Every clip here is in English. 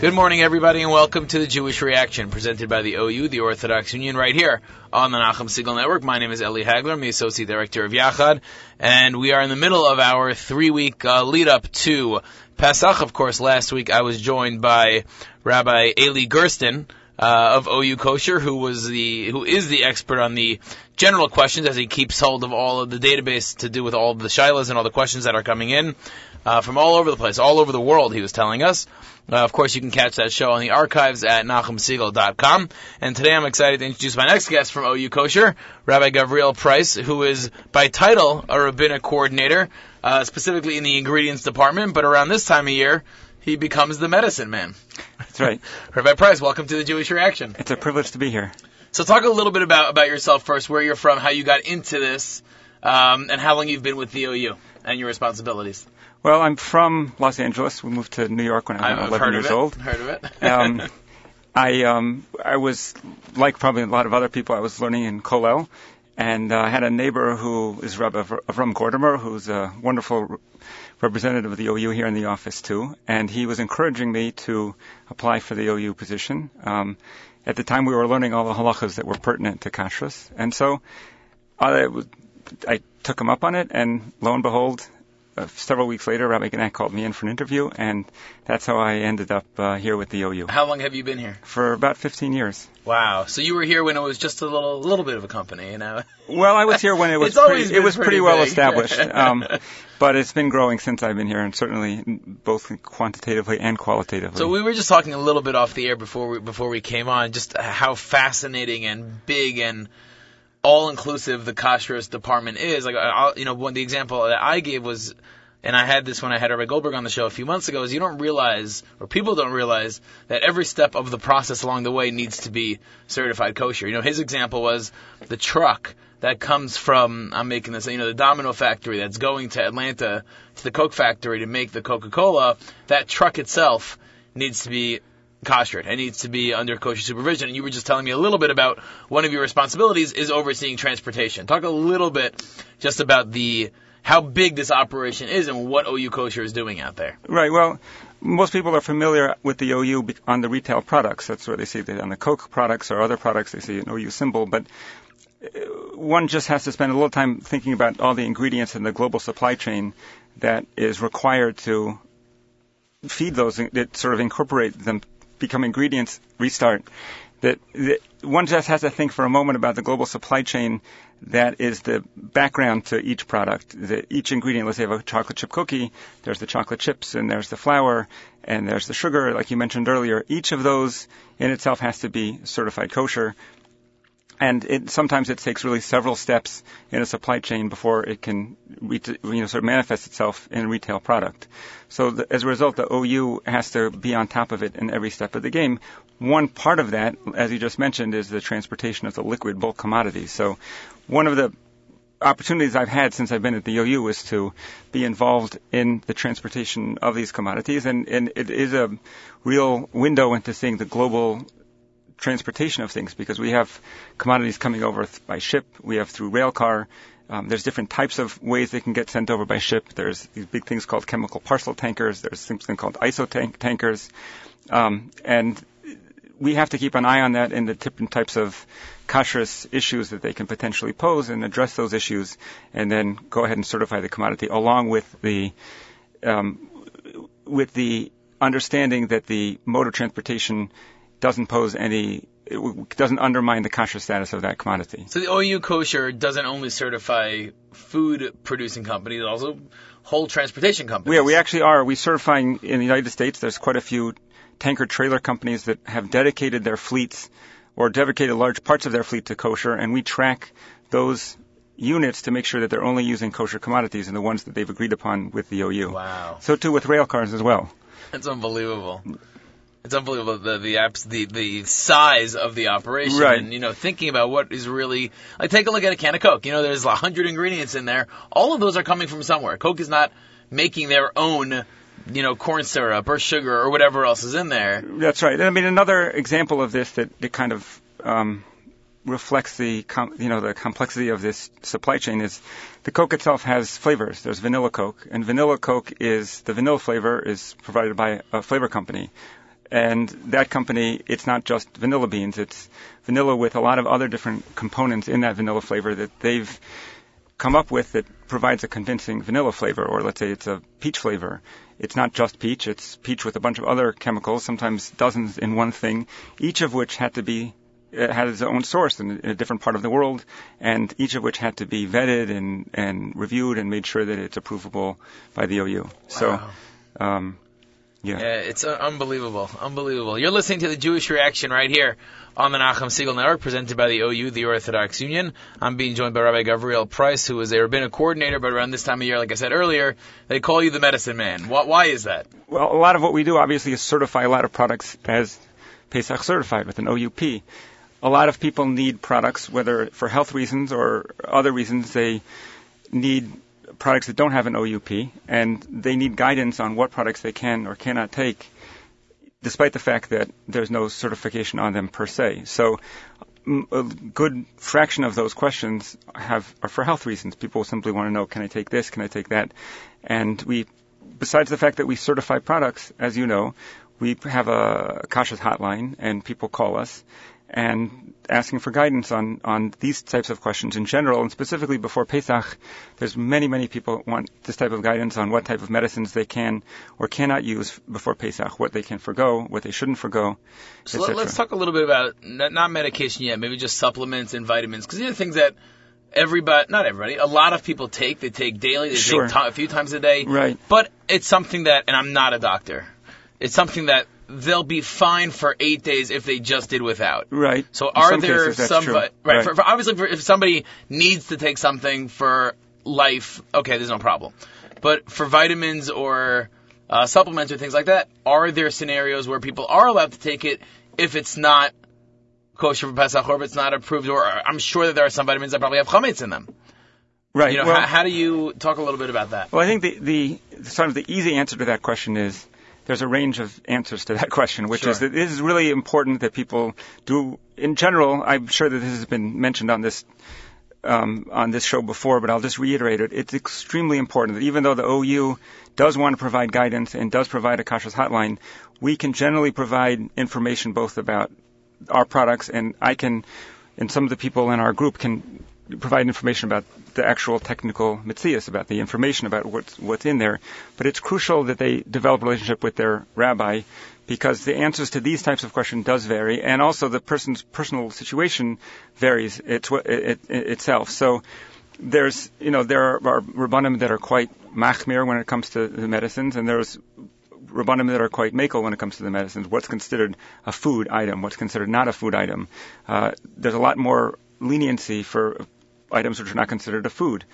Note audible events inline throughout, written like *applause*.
Good morning, everybody, and welcome to the Jewish Reaction, presented by the OU, the Orthodox Union, right here on the Nachum Segal Network. My name is Eli Hagler, I'm the Associate Director of Yachad, and we are in the middle of our three-week uh, lead-up to Pesach. Of course, last week I was joined by Rabbi Eli Gersten, uh, of OU Kosher, who was the who is the expert on the general questions as he keeps hold of all of the database to do with all of the shilas and all the questions that are coming in uh, from all over the place, all over the world. He was telling us. Uh, of course, you can catch that show on the archives at NachumSegal.com. And today I'm excited to introduce my next guest from OU Kosher, Rabbi Gavriel Price, who is by title a rabbinic coordinator, uh, specifically in the ingredients department, but around this time of year, he becomes the medicine man. That's right. *laughs* Rabbi Price, welcome to the Jewish Reaction. It's a privilege to be here. So talk a little bit about, about yourself first, where you're from, how you got into this, um, and how long you've been with the OU and your responsibilities. Well, I'm from Los Angeles. We moved to New York when I was I've 11 heard years of it. old. Heard of it. *laughs* Um, *laughs* I um, I was like probably a lot of other people. I was learning in Kollel, and uh, I had a neighbor who is Rabbi Avr- Avram Gordimer, who's a wonderful representative of the OU here in the office too. And he was encouraging me to apply for the OU position. Um, at the time, we were learning all the halachas that were pertinent to kashrus, and so I, I took him up on it, and lo and behold, several weeks later, Rabbi Genack called me in for an interview, and that's how I ended up uh, here with the OU How long have you been here? for about 15 years. Wow. So you were here when it was just a little, little bit of a company, you know? *laughs* Well, I was here when it *laughs* was pretty, it was pretty pretty well established, *laughs* um, but it's been growing since I've been here, and certainly both quantitatively and qualitatively. So we were just talking a little bit off the air before we before we came on, just how fascinating and big and all inclusive the kashrus department is. Like, I'll, you know, one the example that I gave was, and I had this when I had Rabbi Goldberg on the show a few months ago, is you don't realize, or people don't realize, that every step of the process along the way needs to be certified kosher. You know, his example was the truck that comes from, I'm making this, you know, the Domino factory that's going to Atlanta to the Coke factory to make the Coca-Cola. That truck itself needs to be kosher. It needs to be under kosher supervision. And you were just telling me a little bit about one of your responsibilities is overseeing transportation. Talk a little bit just about the how big this operation is and what OU Kosher is doing out there. Right. Well, most people are familiar with the OU on the retail products. That's where they see it on the Coke products or other products. They see an OU symbol, but uh, one just has to spend a little time thinking about all the ingredients in the global supply chain that is required to feed those that sort of incorporate them, become ingredients, restart. That, that one just has to think for a moment about the global supply chain that is the background to each product. The, each ingredient, let's say have a chocolate chip cookie, there's the chocolate chips and there's the flour and there's the sugar, like you mentioned earlier. Each of those in itself has to be certified kosher. And it, sometimes it takes really several steps in a supply chain before it can, you know, sort of manifest itself in a retail product. So the, as a result, the OU has to be on top of it in every step of the game. One part of that, as you just mentioned, is the transportation of the liquid bulk commodities. So one of the opportunities I've had since I've been at the OU is to be involved in the transportation of these commodities, and, and it is a real window into seeing the global transportation of things because we have commodities coming over th- by ship, we have through rail car. Um, there's different types of ways they can get sent over by ship. There's these big things called chemical parcel tankers. There's something called iso tank- tankers, um, and we have to keep an eye on that and the different types of kashrus issues that they can potentially pose and address those issues, and then go ahead and certify the commodity along with the um, with the understanding that the mode of transportation doesn't pose any it doesn't undermine the kosher status of that commodity. So the OU Kosher doesn't only certify food producing companies, it also whole transportation companies. Yeah, we actually are. We certifying in the United States. There's quite a few tanker trailer companies that have dedicated their fleets or dedicated large parts of their fleet to kosher, and we track those units to make sure that they're only using kosher commodities and the ones that they've agreed upon with the OU. Wow. So too with rail cars as well. It's unbelievable. It's unbelievable the the apps the the size of the operation Right. and you know thinking about what is really like take a look at a can of Coke. You know there's a hundred ingredients in there. All of those are coming from somewhere. Coke is not making their own you know corn syrup or sugar or whatever else is in there. That's right. I mean, another example of this that, that kind of um, reflects the com- you know the complexity of this supply chain is the Coke itself has flavors. There's vanilla Coke, and vanilla Coke is the vanilla flavor is provided by a flavor company. And that company, it's not just vanilla beans, it's vanilla with a lot of other different components in that vanilla flavor that they've come up with that provides a convincing vanilla flavor, or let's say it's a peach flavor. It's not just peach, it's peach with a bunch of other chemicals, sometimes dozens in one thing, each of which had to be it had its own source in, a different part of the world, and each of which had to be vetted and, and reviewed and made sure that it's approvable by the OU. Wow. So, um, yeah. yeah. it's uh, unbelievable, unbelievable. You're listening to the Jewish Reaction right here on the Nachum Segal Network, presented by the OU, the Orthodox Union. I'm being joined by Rabbi Gavriel Price, who is a rabbinic coordinator, but around this time of year, like I said earlier, they call you the medicine man. Why is that? Well, a lot of what we do, obviously, is certify a lot of products as Pesach certified with an OUP. A lot of people need products, whether for health reasons or other reasons, they need products that don't have an OUP, and they need guidance on what products they can or cannot take, despite the fact that there's no certification on them per se. So a good fraction of those questions have are for health reasons. People simply want to know, can I take this? Can I take that? And we, besides the fact that we certify products, as you know, we have a Kashrus hotline, and people call us, and asking for guidance on, on these types of questions in general, and specifically before Pesach, there's many, many people want this type of guidance on what type of medicines they can or cannot use before Pesach, what they can forego, what they shouldn't forego. So let, us talk a little bit about not medication yet, maybe just supplements and vitamins, because these are things that everybody, not everybody, a lot of people take. They take daily, they sure. take t- a few times a day. Right. But it's something that, and I'm not a doctor, it's something that they'll be fine for eight days if they just did without. Right. So are some there some right? right. For, for obviously, for, if somebody needs to take something for life, okay, there's no problem. But for vitamins or uh, supplements or things like that, are there scenarios where people are allowed to take it if it's not kosher for Pesach or if it's not approved? Or I'm sure that there are some vitamins that probably have chametz in them. Right. You know, well, how, how do you talk a little bit about that? Well, I think the, the sort of the easy answer to that question is there's a range of answers to that *laughs* question, which sure. is that it is really important that people do, in general, I'm sure that this has been mentioned on this um, on this show before, but I'll just reiterate it. It's extremely important that even though the OU does want to provide guidance and does provide a kashrus hotline, we can generally provide information both about our products and I can, and some of the people in our group can provide information about the actual technical metzius, about the information about what's, what's in there. But it's crucial that they develop a relationship with their rabbi because the answers to these types of questions does vary, and also the person's personal situation varies it, it, it, itself. So there's, you know, there are, are rabbanim that are quite machmir when it comes to the medicines, and there's rabbanim that are quite makel when it comes to the medicines. What's considered a food item? What's considered not a food item? Uh, there's a lot more leniency for items which are not considered a food.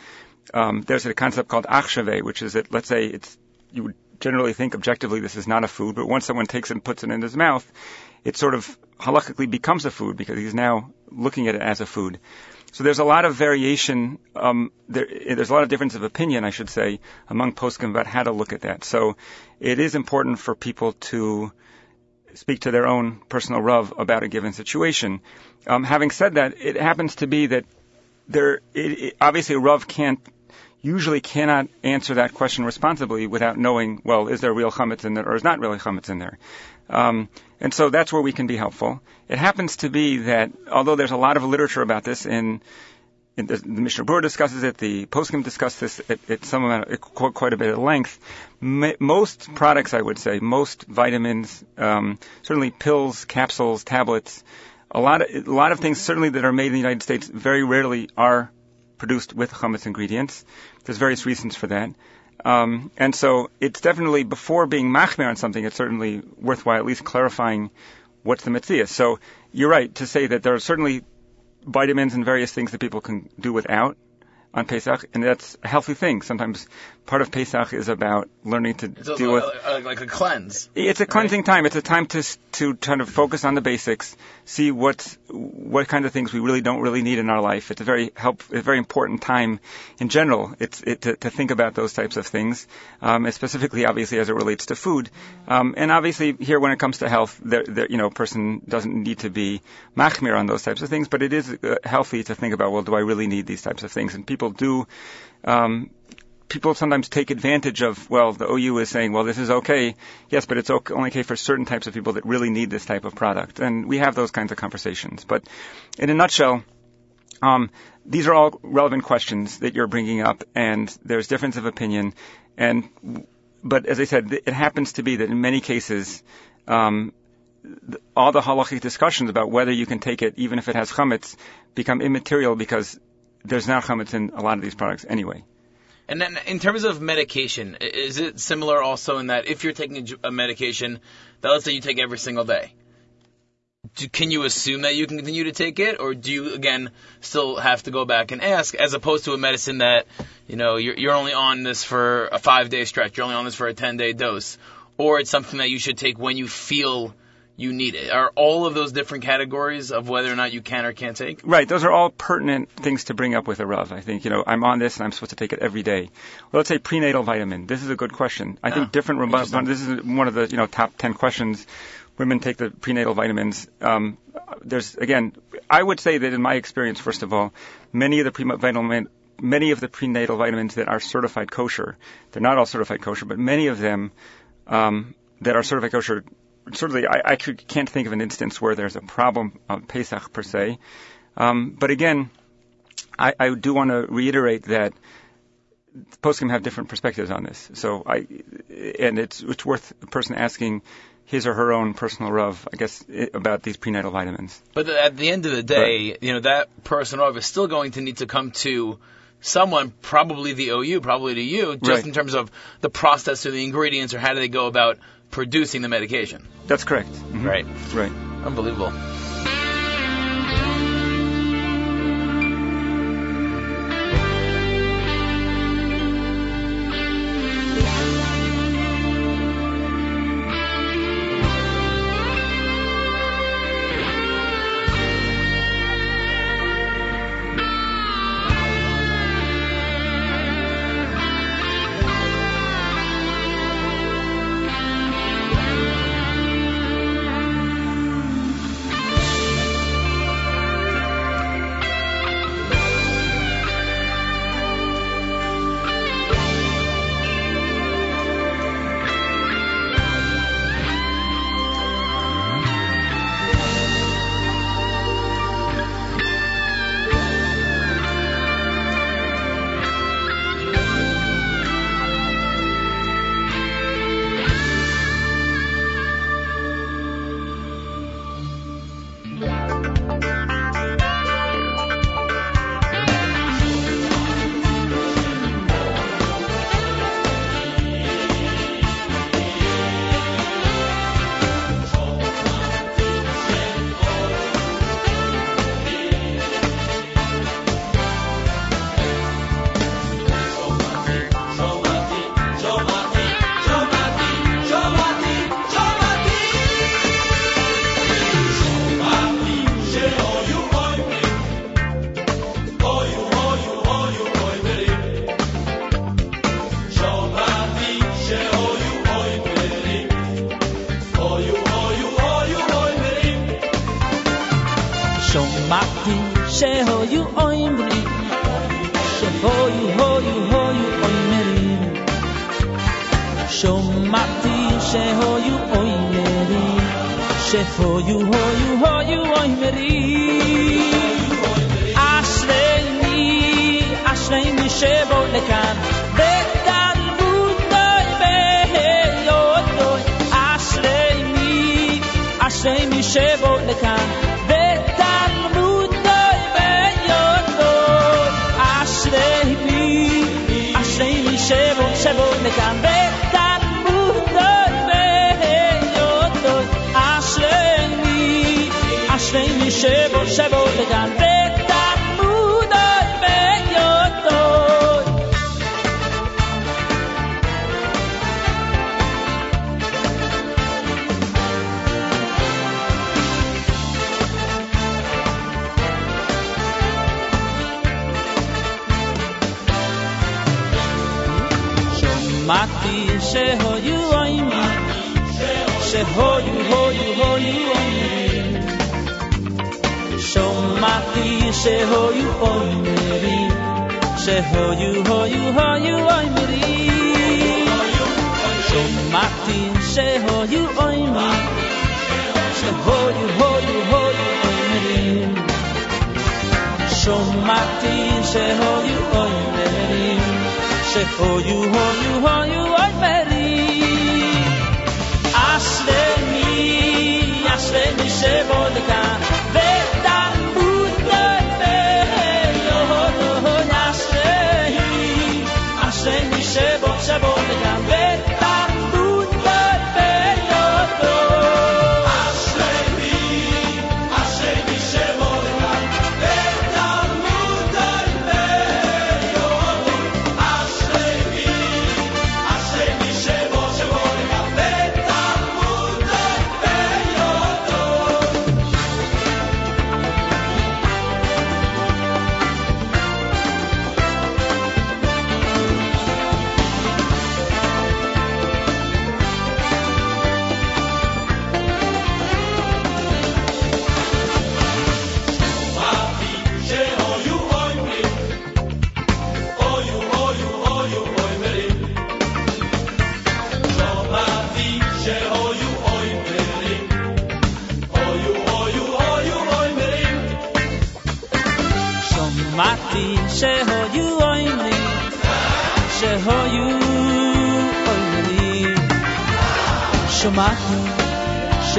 Um, there's a concept called achshevei, which is that let's say it's you would generally think objectively this is not a food, but once someone takes it and puts it in his mouth, it sort of halakhically becomes a food because he's now looking at it as a food. So there's a lot of variation. Um, there, there's a lot of difference of opinion, I should say, among poskim about how to look at that. So it is important for people to speak to their own personal rav about a given situation. Um, having said that, it happens to be that there, it, it, obviously, Rav can't usually cannot answer that question responsibly without knowing, well, is there real chametz in there or is not really chametz in there? Um, and so that's where we can be helpful. It happens to be that although there's a lot of literature about this in, in the, the Mishnah Berurah discusses it, the Poskim discuss this at, at some amount, quite, a bit of length. most products, I would say, most vitamins, um, certainly pills, capsules, tablets, a lot of a lot of things certainly that are made in the United States very rarely are produced with chametz ingredients. There's various reasons for that. Um, and so it's definitely before being machmir on something, it's certainly worthwhile at least clarifying what's the metzius. So you're right to say that there are certainly vitamins and various things that people can do without on Pesach, and that's a healthy thing. Sometimes part of Pesach is about learning to it's deal with a, like a cleanse. It's a cleansing right? time. It's a time to to kind of focus on the basics, see what what kind of things we really don't really need in our life. It's a very help, a very important time in general. It's it, to, to think about those types of things, um, specifically, obviously, as it relates to food, um, and obviously here when it comes to health, there, there, you know, a person doesn't need to be machmir on those types of things, but it is uh, healthy to think about, well, do I really need these types of things? And people do. Um, people sometimes take advantage of, well, the OU is saying, well, this is okay. Yes, but it's okay, only okay for certain types of people that really need this type of product. And we have those kinds of conversations. But in a nutshell, um, these are all relevant questions that you're bringing up, and there's difference of opinion. And but as I said, it happens to be that in many cases, um, all the halachic discussions about whether you can take it, even if it has chametz, become immaterial because there's not chametz in a lot of these products anyway. And then, in terms of medication, is it similar also in that if you're taking a medication that let's say you take every single day, do, can you assume that you can continue to take it, or do you again still have to go back and ask, as opposed to a medicine that you know you're, you're only on this for a five day stretch, you're only on this for a ten day dose, or it's something that you should take when you feel you need it. Are all of those different categories of whether or not you can or can't take? Right. Those are all pertinent things to bring up with a Rav. I think, you know, I'm on this and I'm supposed to take it every day. Well, let's say prenatal vitamin. This is a good question. I think different, this is one of the, you know, top 10 questions women take the prenatal vitamins. Um, there's again, I would say that in my experience, first of all, many of the pre- many of the prenatal vitamins that are certified kosher, they're not all certified kosher, but many of them um, that are certified kosher, certainly I, I can't think of an instance where there's a problem of Pesach per se. Um, but again, I, I do want to reiterate that poskim have different perspectives on this. So I, and it's it's worth a person asking his or her own personal Rav, I guess, about these prenatal vitamins. But at the end of the day, you know, that person Rav is still going to need to come to someone, probably the OU, probably to you, just right. in terms of the process or the ingredients or how do they go about producing the medication. That's correct. Mm-hmm. Right. Right. Unbelievable. se hoju oj meri, se hoju hoju hoju oj meri. So Martin se hoju oj meri, se hoju hoju hoju oj meri. So Martin se hoju oj meri, se hoju hoju hoju oj meri. Asle mi, asle mi se vodka.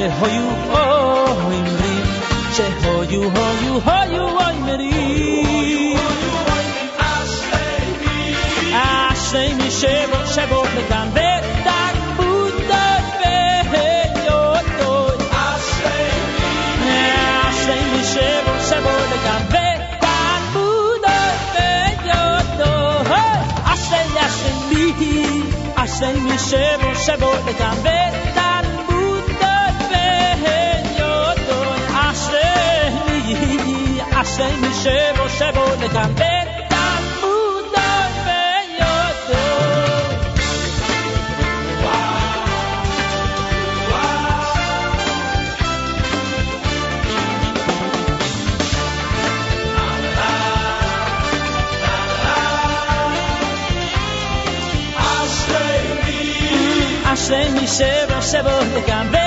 שהיו אומרים שהיו היו היו אומרים אשרי מי שבו שבו לכאן ותרבות והיותו אשרי מי שבו שבו לכאן ותרבות והיותו אשרי אשרי מי אשרי מי שבו שבו לכאן قشنگ میشه با شبانتم بدم بودن به یادم قشنگ میشه با شبانتم بدم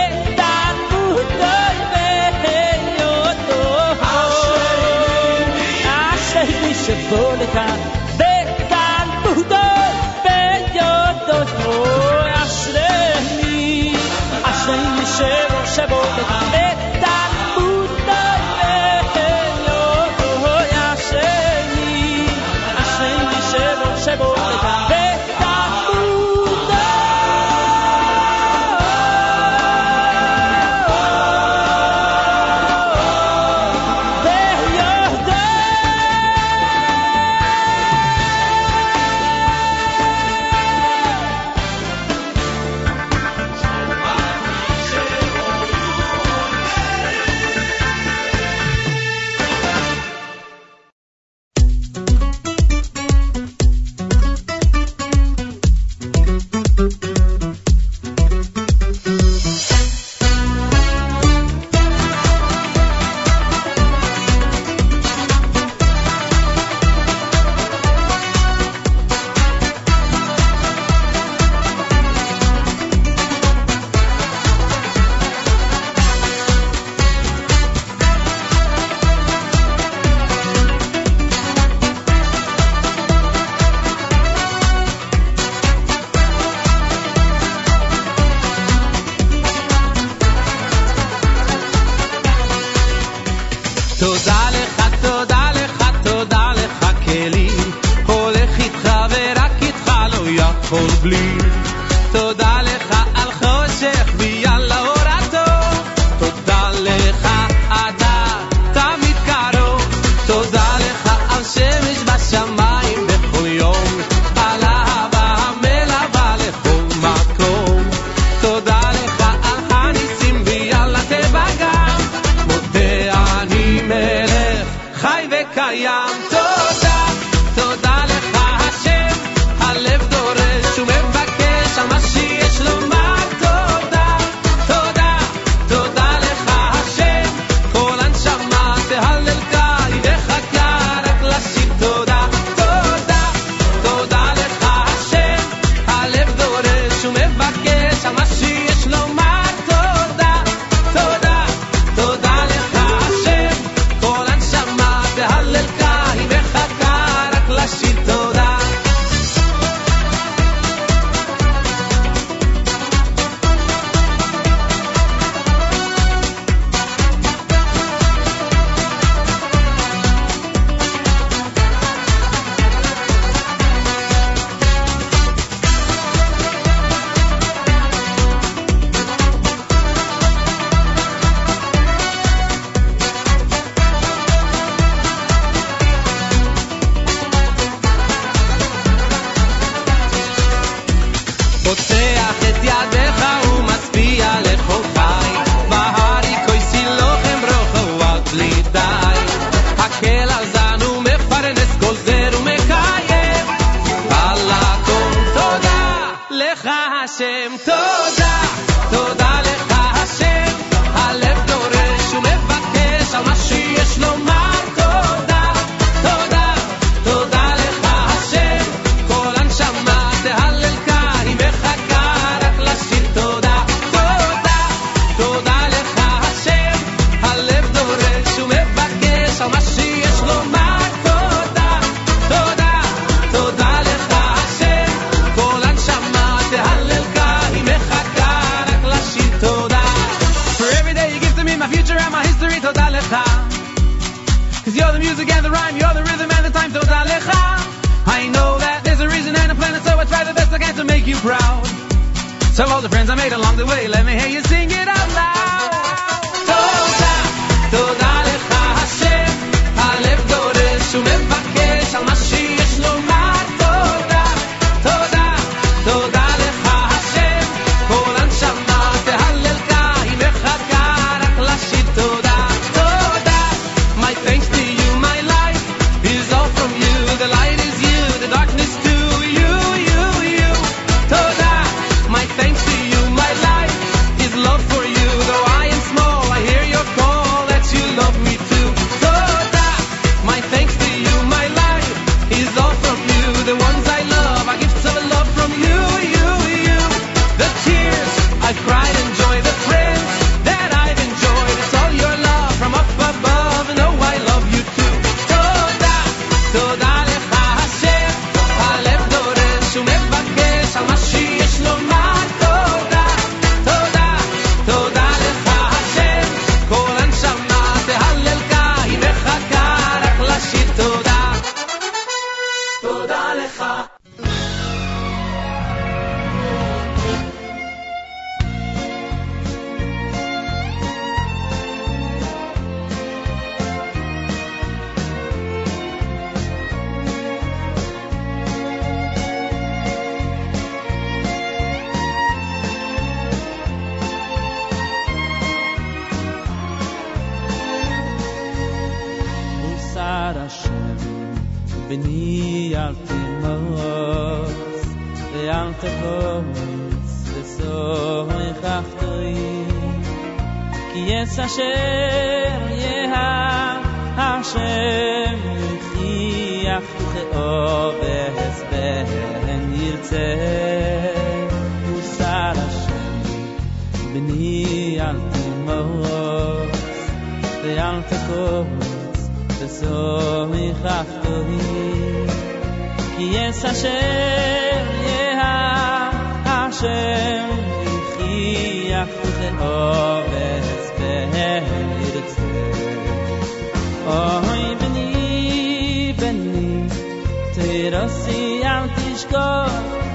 I see you Rossi altri scopi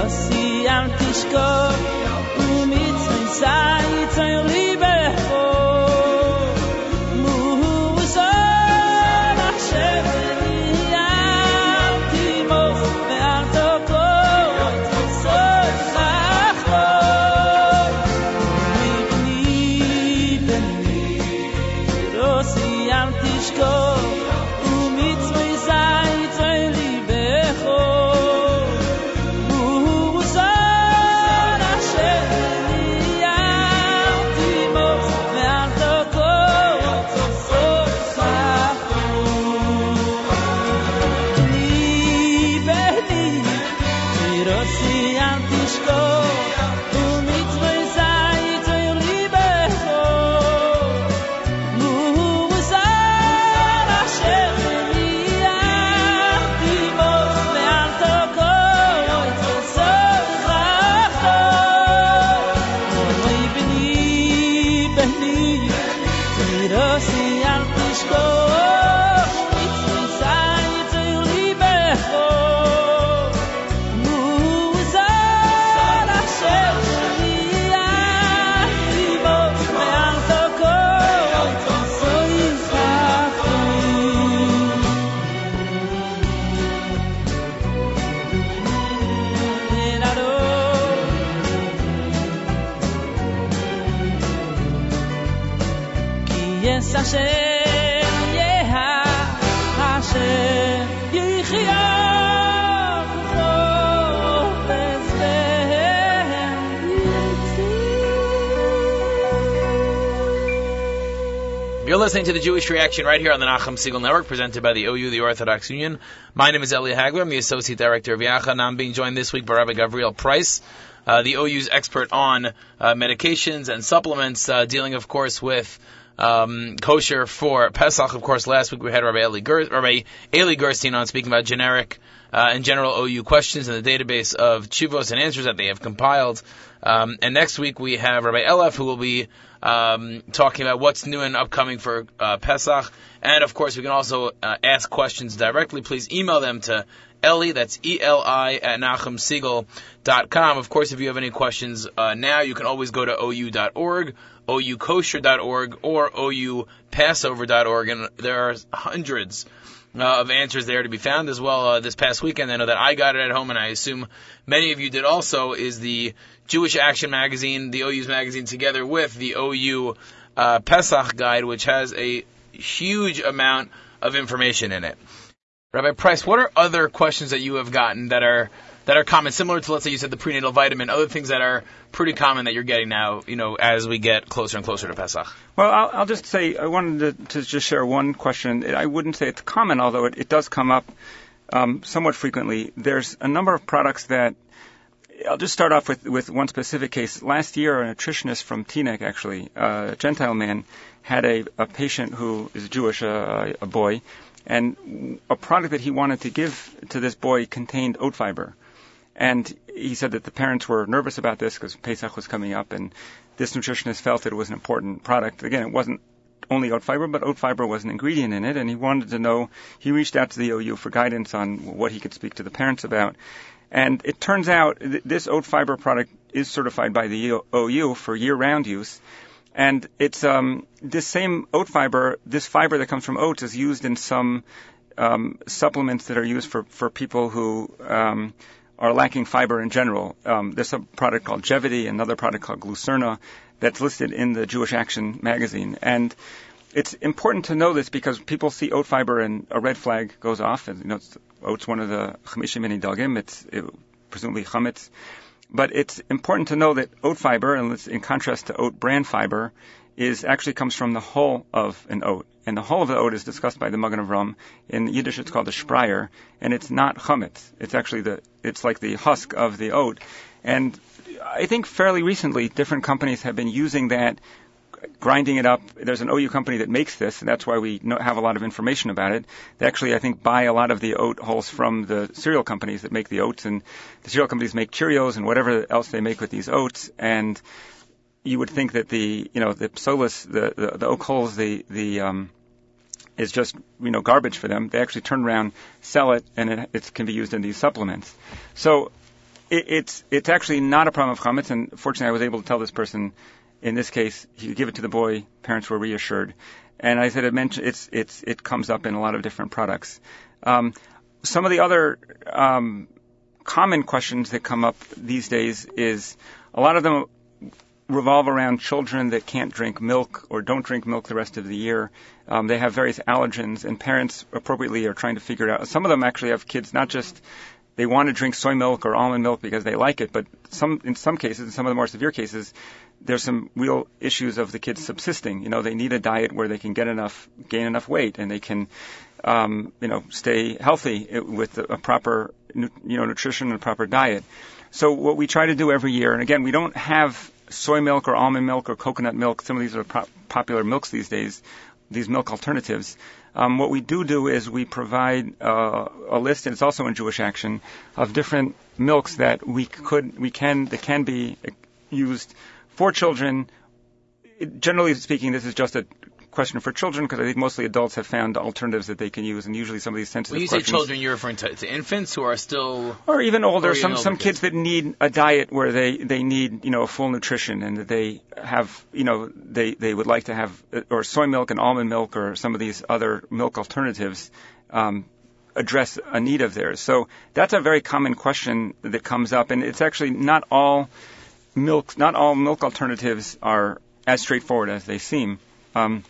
Rossi am tischkor, umitz ein Saitz ein listening to the Jewish Reaction right here on the Nachum Segal Network, presented by the OU, the Orthodox Union. My name is Eli Hagler. I'm the Associate Director of Yachad, and I'm being joined this week by Rabbi Gavriel Price, uh, the OU's expert on uh, medications and supplements, uh, dealing, of course, with um, kosher for Pesach. Of course, last week we had Rabbi Eli, Ger- Rabbi Eli Gersten on speaking about generic uh, and general OU questions in the database of chivos and answers that they have compiled. Um, and next week we have Rabbi Elef, who will be um, talking about what's new and upcoming for uh, Pesach. And of course, we can also uh, ask questions directly. Please email them to Eli, that's E-L-I, at NachumSegal.com. Of course, if you have any questions uh, now, you can always go to OU.org, OUKosher.org, or OUPassover.org, and there are hundreds uh, of answers there to be found as well uh, this past weekend. I know that I got it at home, and I assume many of you did also, is the Jewish Action Magazine, the OU's magazine, together with the OU uh, Pesach Guide, which has a huge amount of information in it. Rabbi Price, what are other questions that you have gotten that are that are common, similar to let's say you said the prenatal vitamin, other things that are pretty common that you're getting now, you know, as we get closer and closer to Pesach? Well, I'll, I'll just say I wanted to, to, just share one question. I wouldn't say it's common, although it, it does come up um, somewhat frequently. There's a number of products that I'll just start off with, with one specific case. Last year, a nutritionist from Teaneck, actually, a Gentile man, had a, a patient who is Jewish, a, a boy, and a product that he wanted to give to this boy contained oat fiber. And he said that the parents were nervous about this because Pesach was coming up, and this nutritionist felt it was an important product. Again, it wasn't only oat fiber, but oat fiber was an ingredient in it, and he wanted to know. He reached out to the OU for guidance on what he could speak to the parents about. And it turns out th- this oat fiber product is certified by the OU for year-round use. And it's um, this same oat fiber, this fiber that comes from oats, is used in some um, supplements that are used for for people who um, are lacking fiber in general. Um, there's a product called Jevity, another product called Glucerna, that's listed in the Jewish Action magazine. And it's important to know this because people see oat fiber and a red flag goes off. And, you know, oat's one of the chamishim dalgim. It's it, presumably chametz. But it's important to know that oat fiber, and in contrast to oat bran fiber, is actually comes from the hull of an oat. And the hull of the oat is discussed by the Magen Avram. In Yiddish, it's called the Spreyer, and it's not chametz. It's actually the, it's like the husk of the oat. And I think fairly recently, different companies have been using that grinding it up. There's an OU company that makes this, and that's why we know, have a lot of information about it. They actually, I think, buy a lot of the oat hulls from the cereal companies that make the oats, and the cereal companies make Cheerios and whatever else they make with these oats. And you would think that the you know the psolis, the the, the oat hulls, the the um, is just you know garbage for them. They actually turn around, sell it, and it, it can be used in these supplements. So it, it's it's actually not a problem of chametz. And fortunately, I was able to tell this person. In this case, he give it to the boy. Parents were reassured, and I said it mentioned it's it's it comes up in a lot of different products. Um, some of the other um, common questions that come up these days is a lot of them revolve around children that can't drink milk or don't drink milk the rest of the year. Um, they have various allergens, and parents appropriately are trying to figure it out. Some of them actually have kids not just they want to drink soy milk or almond milk because they like it, but some in some cases, in some of the more severe cases, there's some real issues of the kids subsisting. You know, they need a diet where they can get enough, gain enough weight, and they can, um, you know, stay healthy with a proper, you know, nutrition and proper diet. So what we try to do every year, and again, we don't have soy milk or almond milk or coconut milk. Some of these are pro- popular milks these days, these milk alternatives. Um, what we do do is we provide uh, a list, and it's also in Jewish Action, of different milks that we could, we can, that can be used for children. Generally speaking, this is just a question for children because I think mostly adults have found alternatives that they can use, and usually some of these sensitive When you say children, you're referring to, to infants who are still. or even older. Or some older some kids. kids that need a diet where they they need you know a full nutrition and that they have you know they they would like to have uh, or soy milk and almond milk or some of these other milk alternatives. Um, address a need of theirs. So that's a very common question that comes up, and it's actually not all milk, not all milk alternatives are as straightforward as they seem. Um,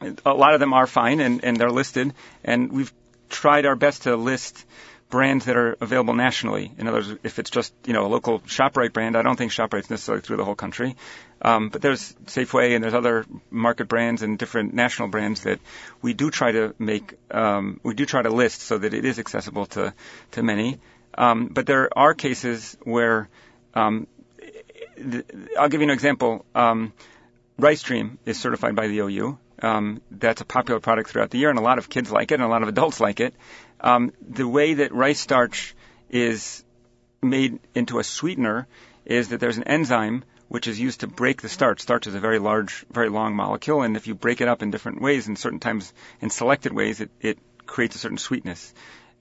a lot of them are fine and, and they're listed, and we've tried our best to list brands that are available nationally. In other words, if it's just you know a local Shoprite brand, I don't think Shoprite's necessarily through the whole country, um, but there's Safeway and there's other market brands and different national brands that we do try to make, um, we do try to list so that it is accessible to to many. Um, but there are cases where um, I'll give you an example. Um, Rice Dream is certified by the OU. Um, that's a popular product throughout the year, and a lot of kids like it, and a lot of adults like it. Um, the way that rice starch is made into a sweetener is that there's an enzyme which is used to break the starch. Starch is a very large, very long molecule, and if you break it up in different ways, in certain times, in selected ways, it, it creates a certain sweetness.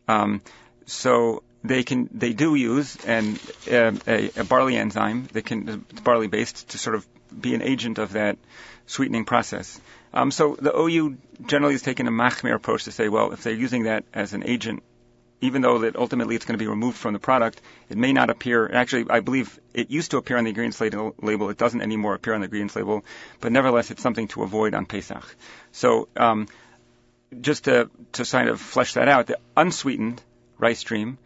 Um, so they can, they do use an, a, a barley enzyme that can, it's barley based to sort of be an agent of that sweetening process. Um, so the OU generally has taken a machmir approach to say, well, if they're using that as an agent, even though that ultimately it's going to be removed from the product, it may not appear. Actually, I believe it used to appear on the ingredients label. label. It doesn't anymore appear on the ingredients label, but nevertheless, it's something to avoid on Pesach. So, um, just to to kind of flesh that out, the unsweetened Rice Dream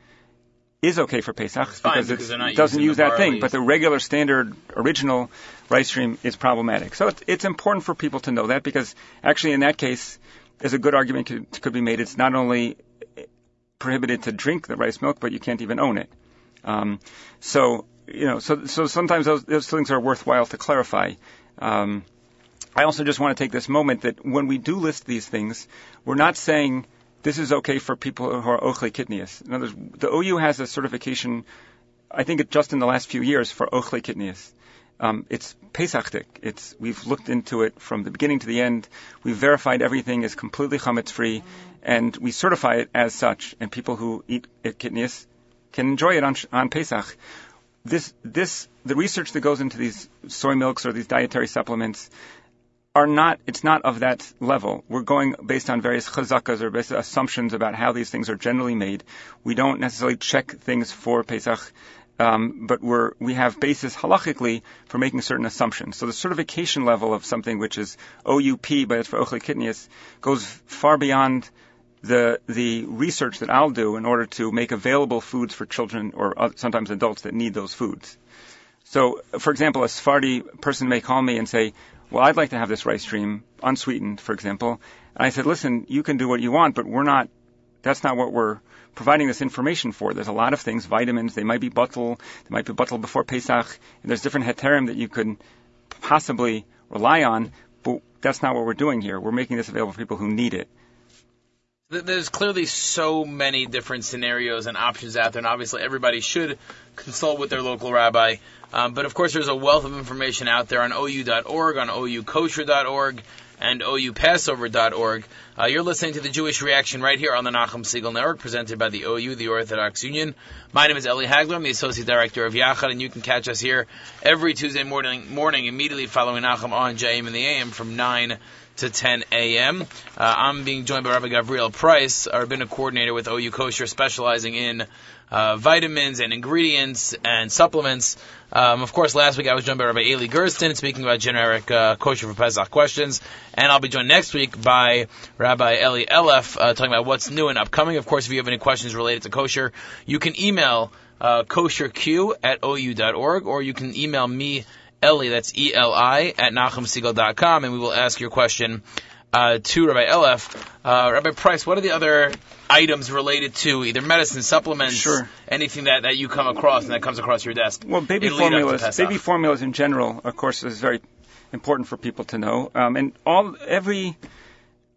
is okay for Pesach fine because because it's- it doesn't use that thing. But the regular standard original Rice Dream is problematic. So it's, it's important for people to know that because actually in that case, there's a good argument could, could be made. It's not only prohibited to drink the rice milk, but you can't even own it. Um, so you know, so so sometimes those, those things are worthwhile to clarify. Um, I also just want to take this moment that when we do list these things, we're not saying this is okay for people who are ochle kitniyos. In other words, the OU has a certification, I think it just in the last few years for ochle kitniyos. Um, it's Pesachdik. It's we've looked into it from the beginning to the end. We've verified everything is completely chametz free, and we certify it as such. And people who eat kitniyos can enjoy it on on Pesach. This this the research that goes into these soy milks or these dietary supplements are not it's not of that level. We're going based on various chazakas or based assumptions about how these things are generally made. We don't necessarily check things for Pesach, um, but we're we have basis halachically for making certain assumptions. So the certification level of something which is OUP, but it's for ochle goes far beyond the the research that I'll do in order to make available foods for children or sometimes adults that need those foods. So, for example, a Sephardi person may call me and say, well, I'd like to have this Rice Dream unsweetened, for example. And I said, listen, you can do what you want, but we're not, that's not what we're providing this information for. There's a lot of things, vitamins, they might be bottled, they might be bottled before Pesach, and there's different heterim that you could possibly rely on, but that's not what we're doing here. We're making this available for people who need it. Th- There's clearly so many different scenarios and options out there, and obviously everybody should consult with their local rabbi. Um, but of course, there's a wealth of information out there on OU.org, on OUKosher.org, and OUPassover.org. Uh, you're listening to the Jewish Reaction right here on the Nachum Siegel Network, presented by the OU, the Orthodox Union. My name is Eli Hagler. I'm the Associate Director of Yachad, and you can catch us here every Tuesday morning, morning immediately following Nachum on JM in the AM from 9 to 10 a.m. Uh, I'm being joined by Rabbi Gavriel Price, our rabbinic coordinator with OU Kosher, specializing in uh, vitamins and ingredients and supplements. Um, of course, last week I was joined by Rabbi Eli Gersten speaking about generic uh, kosher for Pesach questions, and I'll be joined next week by Rabbi Eli Eleff uh, talking about what's new and upcoming. Of course, if you have any questions related to kosher, you can email uh, kosherq at ou.org, or you can email me Eli, that's E-L-I, at NachumSiegel.com, and we will ask your question uh, to Rabbi Eleff. Uh, Rabbi Price, what are the other items related to either medicine, supplements, Sure. anything that, that you come across and that comes across your desk? Well, baby in lead up to formulas, baby formulas in general, of course, is very important for people to know. Um, and all every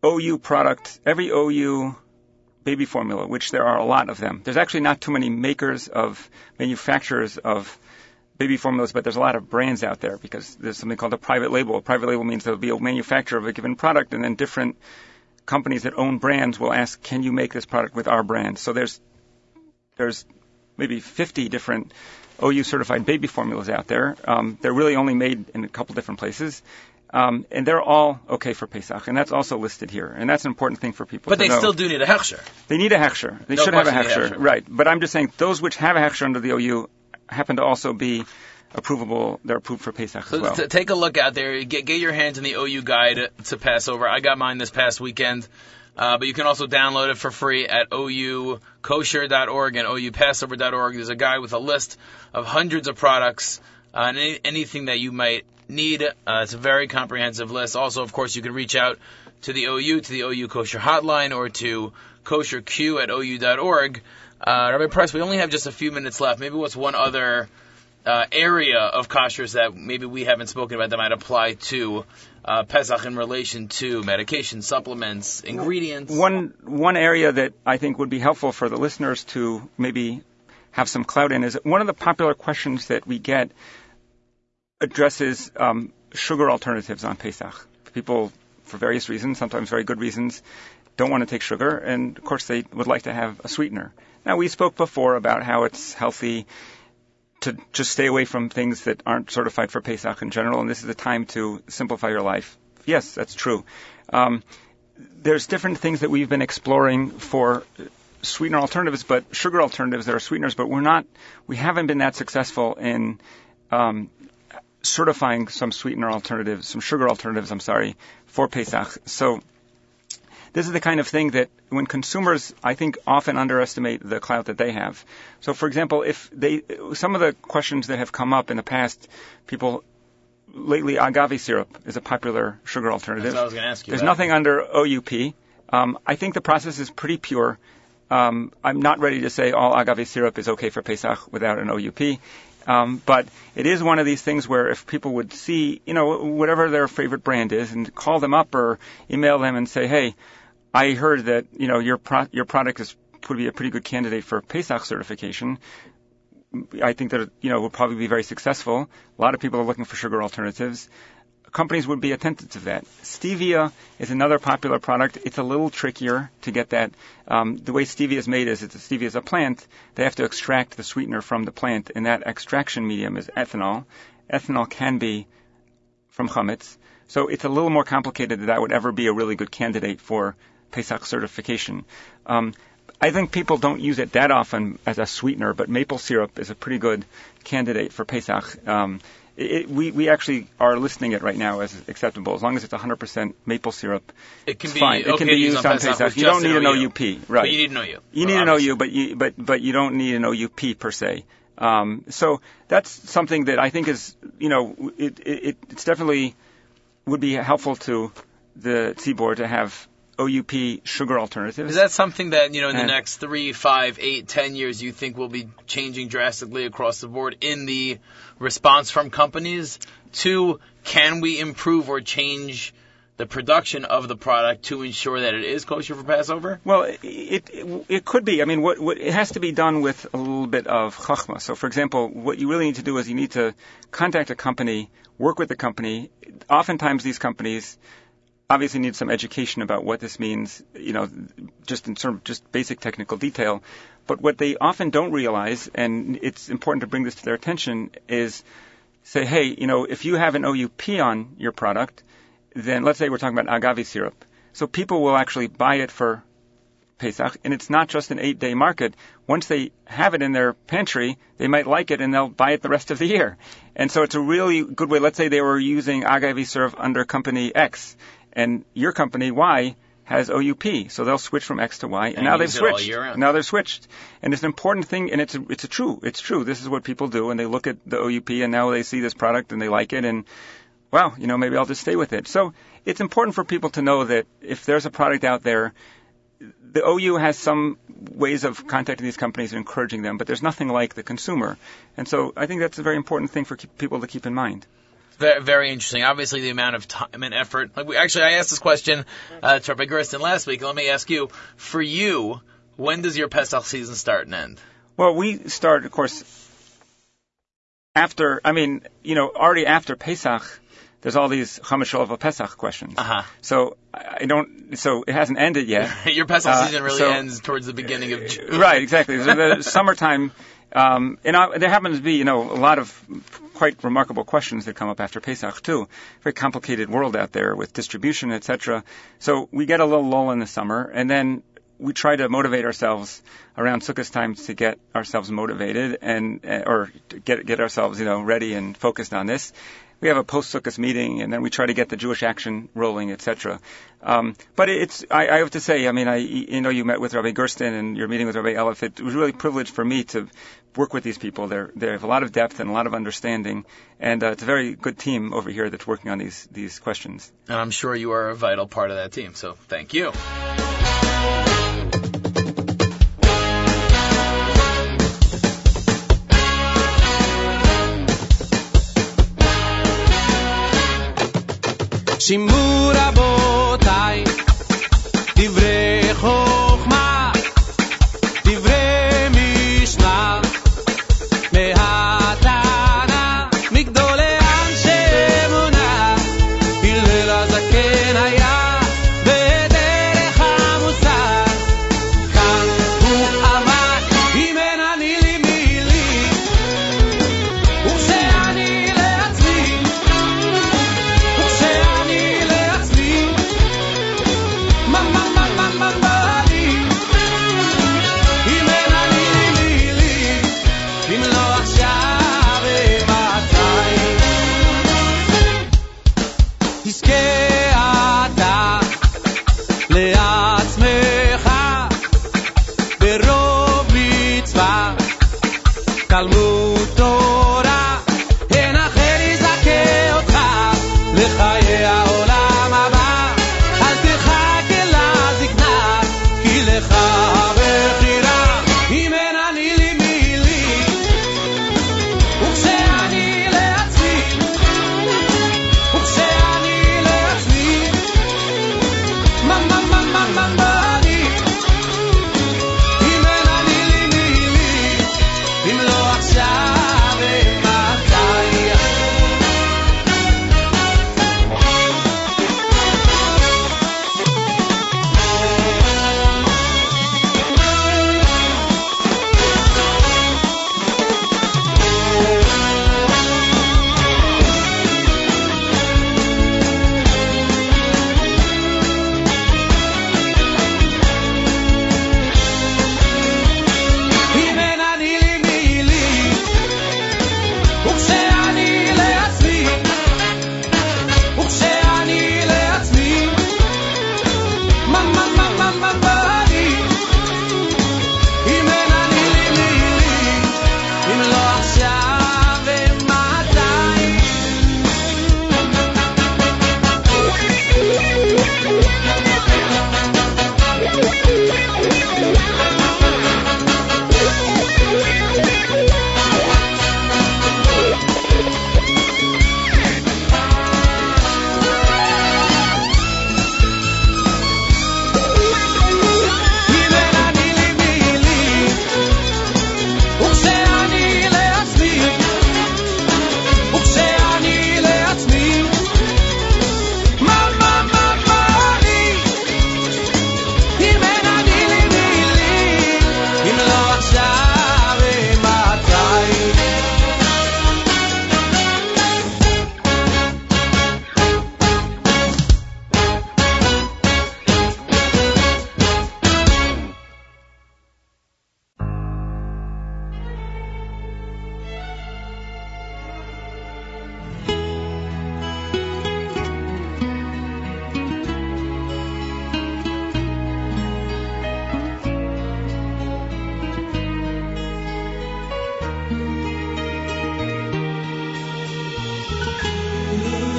OU product, every OU baby formula, which there are a lot of them. There's actually not too many makers of manufacturers of baby formulas, but there's a lot of brands out there because there's something called a private label. A private label means there'll be a manufacturer of a given product, and then different companies that own brands will ask, "Can you make this product with our brand?" So there's there's maybe 50 different OU certified baby formulas out there. Um, they're really only made in a couple different places. Um, and they're all okay for Pesach, and that's also listed here, and that's an important thing for people But they know. still do need a hechsher. They need a hechsher. They No should have a hechsher. right? But I'm just saying those which have a hechsher under the OU happen to also be approvable. They're approved for Pesach So as well. t- take a look out there. Get get your hands on the OU guide to Passover. I got mine this past weekend, uh, but you can also download it for free at oukosher.org and oupassover.org. There's a guide with a list of hundreds of products uh, and any, anything that you might need. Uh, it's a very comprehensive list. Also, of course, you can reach out to the OU, to the OU Kosher Hotline, or to kosherq at ou.org. Uh, Rabbi Price, we only have just a few minutes left. Maybe what's one other uh, area of kosher's that maybe we haven't spoken about that might apply to uh, Pesach in relation to medication, supplements, ingredients. One one area that I think would be helpful for the listeners to maybe have some clout in is one of the popular questions that we get addresses um, sugar alternatives on Pesach. People, for various reasons, sometimes very good reasons, don't want to take sugar, and of course they would like to have a sweetener. Now we spoke before about how it's healthy to just stay away from things that aren't certified for Pesach in general, and this is the time to simplify your life. Yes, that's true. Um, there's different things that we've been exploring for sweetener alternatives, but sugar alternatives that are sweeteners, but we're not, we haven't been that successful in um, certifying some sweetener alternatives, some sugar alternatives, I'm sorry, for Pesach. So this is the kind of thing that when consumers, I think, often underestimate the clout that they have. So, for example, if they, some of the questions that have come up in the past, people, lately, agave syrup is a popular sugar alternative. That's what I was going to ask you. There's about. nothing under OUP. Um, I think the process is pretty pure. Um, I'm not ready to say all agave syrup is okay for Pesach without an OUP. Um, but it is one of these things where if people would see, you know, whatever their favorite brand is, and call them up or email them and say, hey, I heard that you know your pro- your product is would be a pretty good candidate for Pesach certification. I think that you know will probably be very successful. A lot of people are looking for sugar alternatives. Companies would be attentive to that. Stevia is another popular product. It's a little trickier to get that. Um, the way stevia is made is it's stevia is a plant. They have to extract the sweetener from the plant, and that extraction medium is ethanol. Ethanol can be from chametz, so it's a little more complicated that that would ever be a really good candidate for Pesach certification. Um, I think people don't use it that often as a sweetener, but maple syrup is a pretty good candidate for Pesach. Um, it, we, we actually are listing it right now as acceptable as long as it's 100% maple syrup. It can it's be fine. It can be use used on Pesach Pesach. You don't need an an OUP, right? But you need an OU. You need an obviously. OU, but you but but you don't need an OUP per se. Um, so that's something that I think is you know it, it it's definitely would be helpful to the tzibbur to have OUP sugar alternatives. Is that something that you know in the And- next three, five, eight, ten years you think will be changing drastically across the board in the response from companies to can we improve or change the production of the product to ensure that it is kosher for Passover? Well, it, it it could be. I mean, what, what it has to be done with a little bit of chachma. So, for example, what you really need to do is you need to contact a company, work with the company. Oftentimes, these companies obviously need some education about what this means. You know, just in sort of just basic technical detail. But what they often don't realize, and it's important to bring this to their attention, is say, hey, you know, if you have an OUP on your product then let's say we're talking about agave syrup. So people will actually buy it for Pesach, and it's not just an eight-day market. Once they have it in their pantry, they might like it and they'll buy it the rest of the year. And so it's a really good way. Let's say they were using agave syrup under company X, and your company Y has OUP, so they'll switch from X to Y, and, And now they've use it all switched. Now they're switched, and it's an important thing, and it's a, it's a true, it's true. This is what people do, and they look at the OUP, and now they see this product and they like it, and wow, you know, maybe I'll just stay with it. So it's important for people to know that if there's a product out there, the OU has some ways of contacting these companies and encouraging them, but there's nothing like the consumer. And so I think that's a very important thing for keep, people to keep in mind. Very, very interesting. Obviously, the amount of time and effort. Like we actually, I asked this question uh, to Rabbi Gersten last week. Let me ask you: For you, when does your Pesach season start and end? Well, we start, of course, after, I mean, you know, already after Pesach, there's all these Chamashol Pesach questions. Uh huh. So I I don't, so it hasn't ended yet. *laughs* Your Pesach Uh, season really so- ends towards the beginning of June. Right, exactly. So the *laughs* summertime, um, and I, there happens to be, you know, a lot of quite remarkable questions that come up after Pesach too. Very complicated world out there with distribution, etc. So we get a little lull in the summer, and then we try to motivate ourselves around Sukkot time to get ourselves motivated and uh, or get get ourselves, you know, ready and focused on this. We have a post Sukkot meeting, and then we try to get the Jewish action rolling, etc. Um, but it's I, I have to say, I mean, I you know you met with Rabbi Gersten and you're meeting with Rabbi Eleff. It was really a privilege for me to work with these people. They're, they have a lot of depth and a lot of understanding, and uh, it's a very good team over here that's working on these these questions. And I'm sure you are a vital part of that team. So thank you. Simura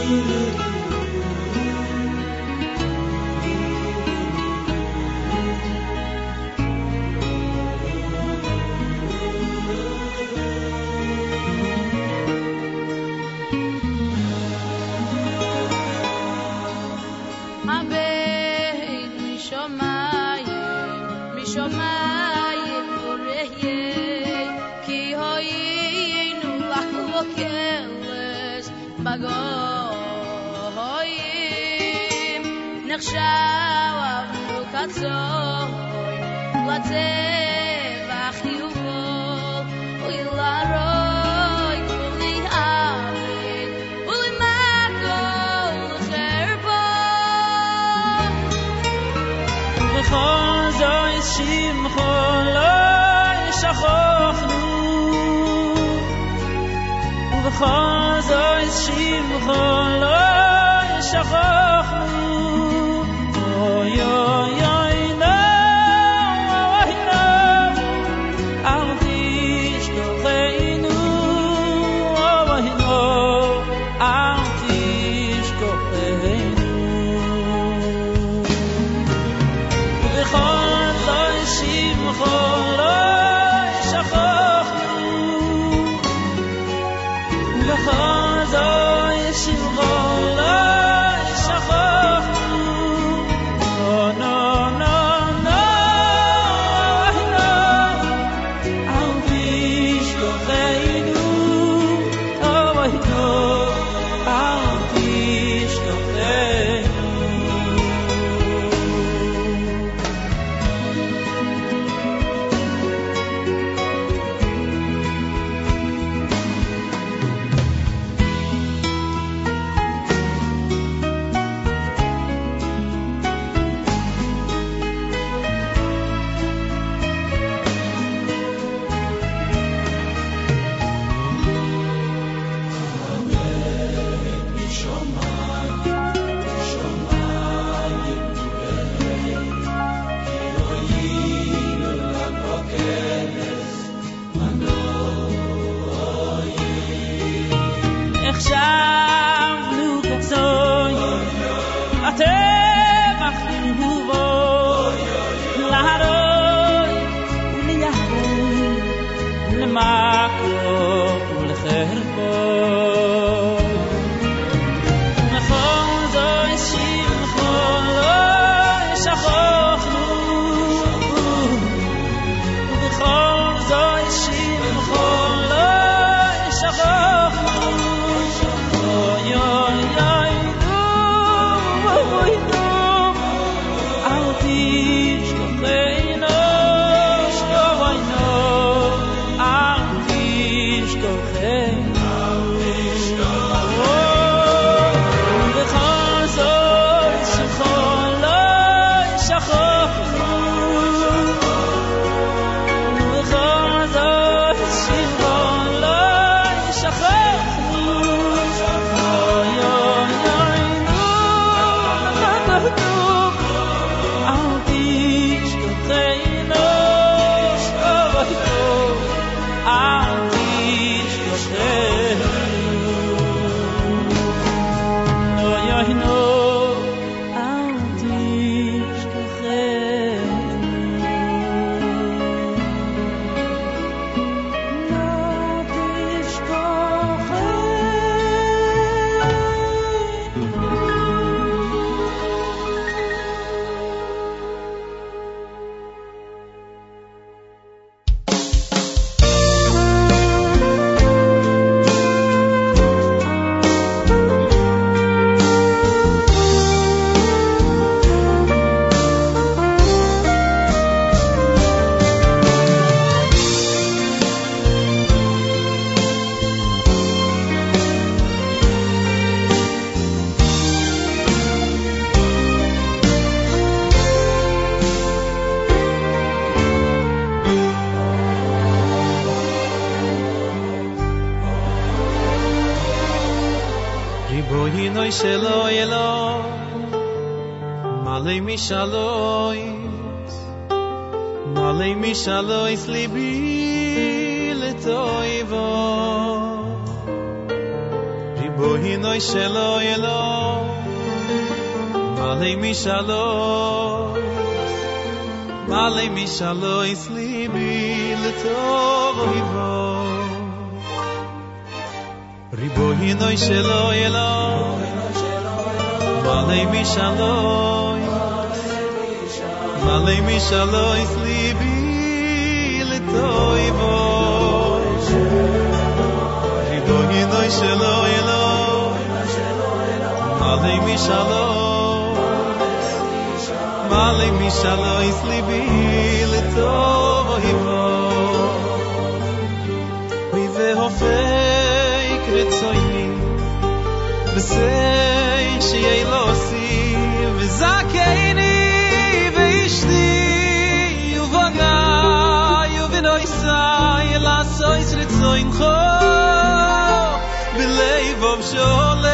you. də loy slibil toy vo i do ni noy shloi lo a dymi shlo lo malymi shloi slibil ve hofey kretsoi mi vsey shyei yoy sai la sois ritzoin kho belev ob shol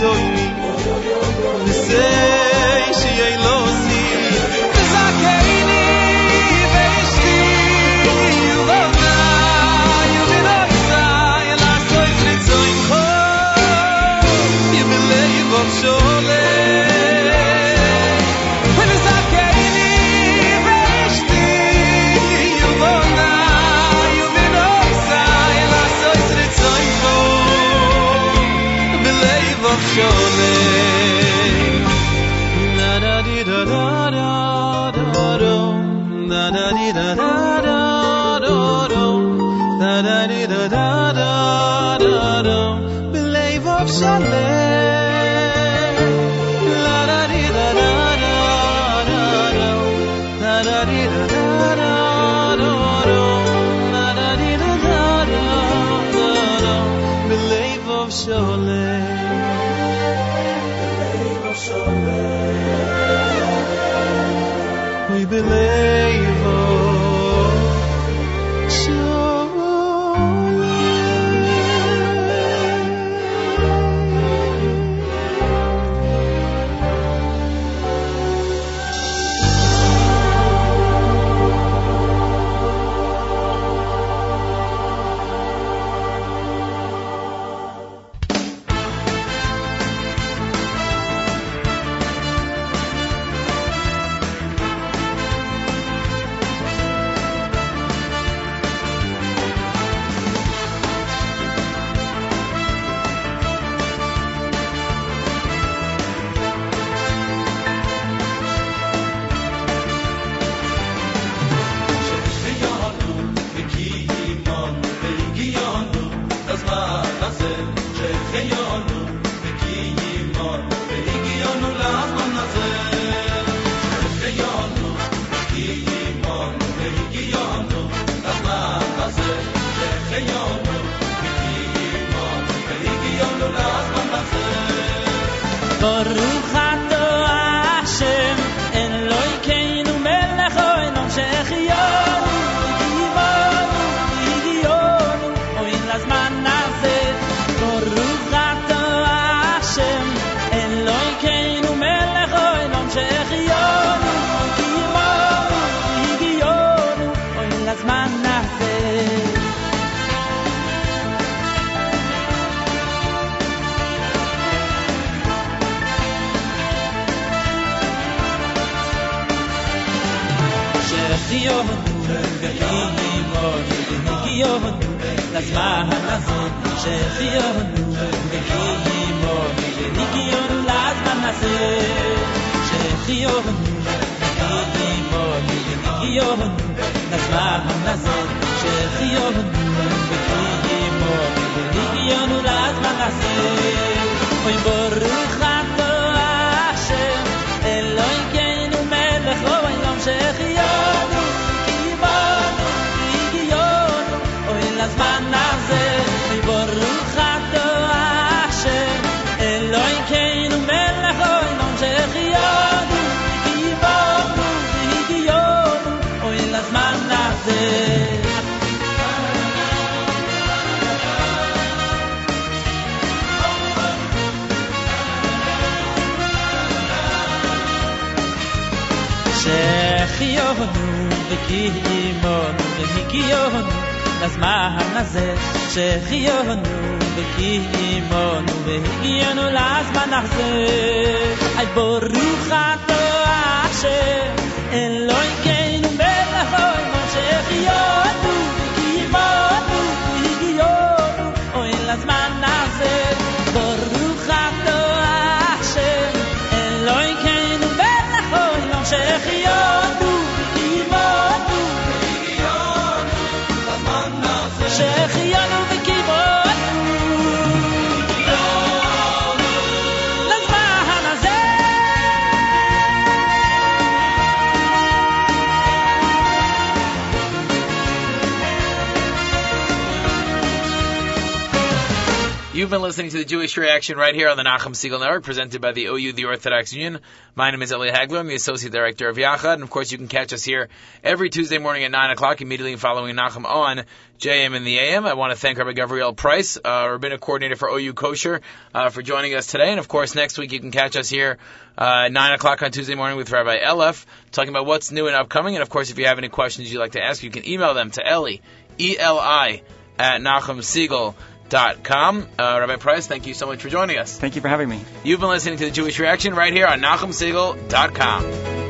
soy mi kieh yo nu de kihnim on de kih yo lasma nach zeh kih yo nu de kihim on de kih yo lasma nach zeh a bo ruh gat a chse You've been listening to the Jewish Reaction right here on the Nachum Siegel Network, presented by the OU, the Orthodox Union. My name is Eli Hagler. I'm the Associate Director of Yachad. And of course, you can catch us here every Tuesday morning at 9 o'clock, immediately following Nachum on JM in the AM. I want to thank Rabbi Gavriel Price, uh, Rabbinic Coordinator for OU Kosher, uh, for joining us today. And of course, next week you can catch us here uh, at 9 o'clock on Tuesday morning with Rabbi Eleff, talking about what's new and upcoming. And of course, if you have any questions you'd like to ask, you can email them to Eli, E-L-I, at NachumSiegel.com. Uh, Rabbi Price, thank you so much for joining us. Thank you for having me. You've been listening to the Jewish Reaction right here on NachumSiegel.com.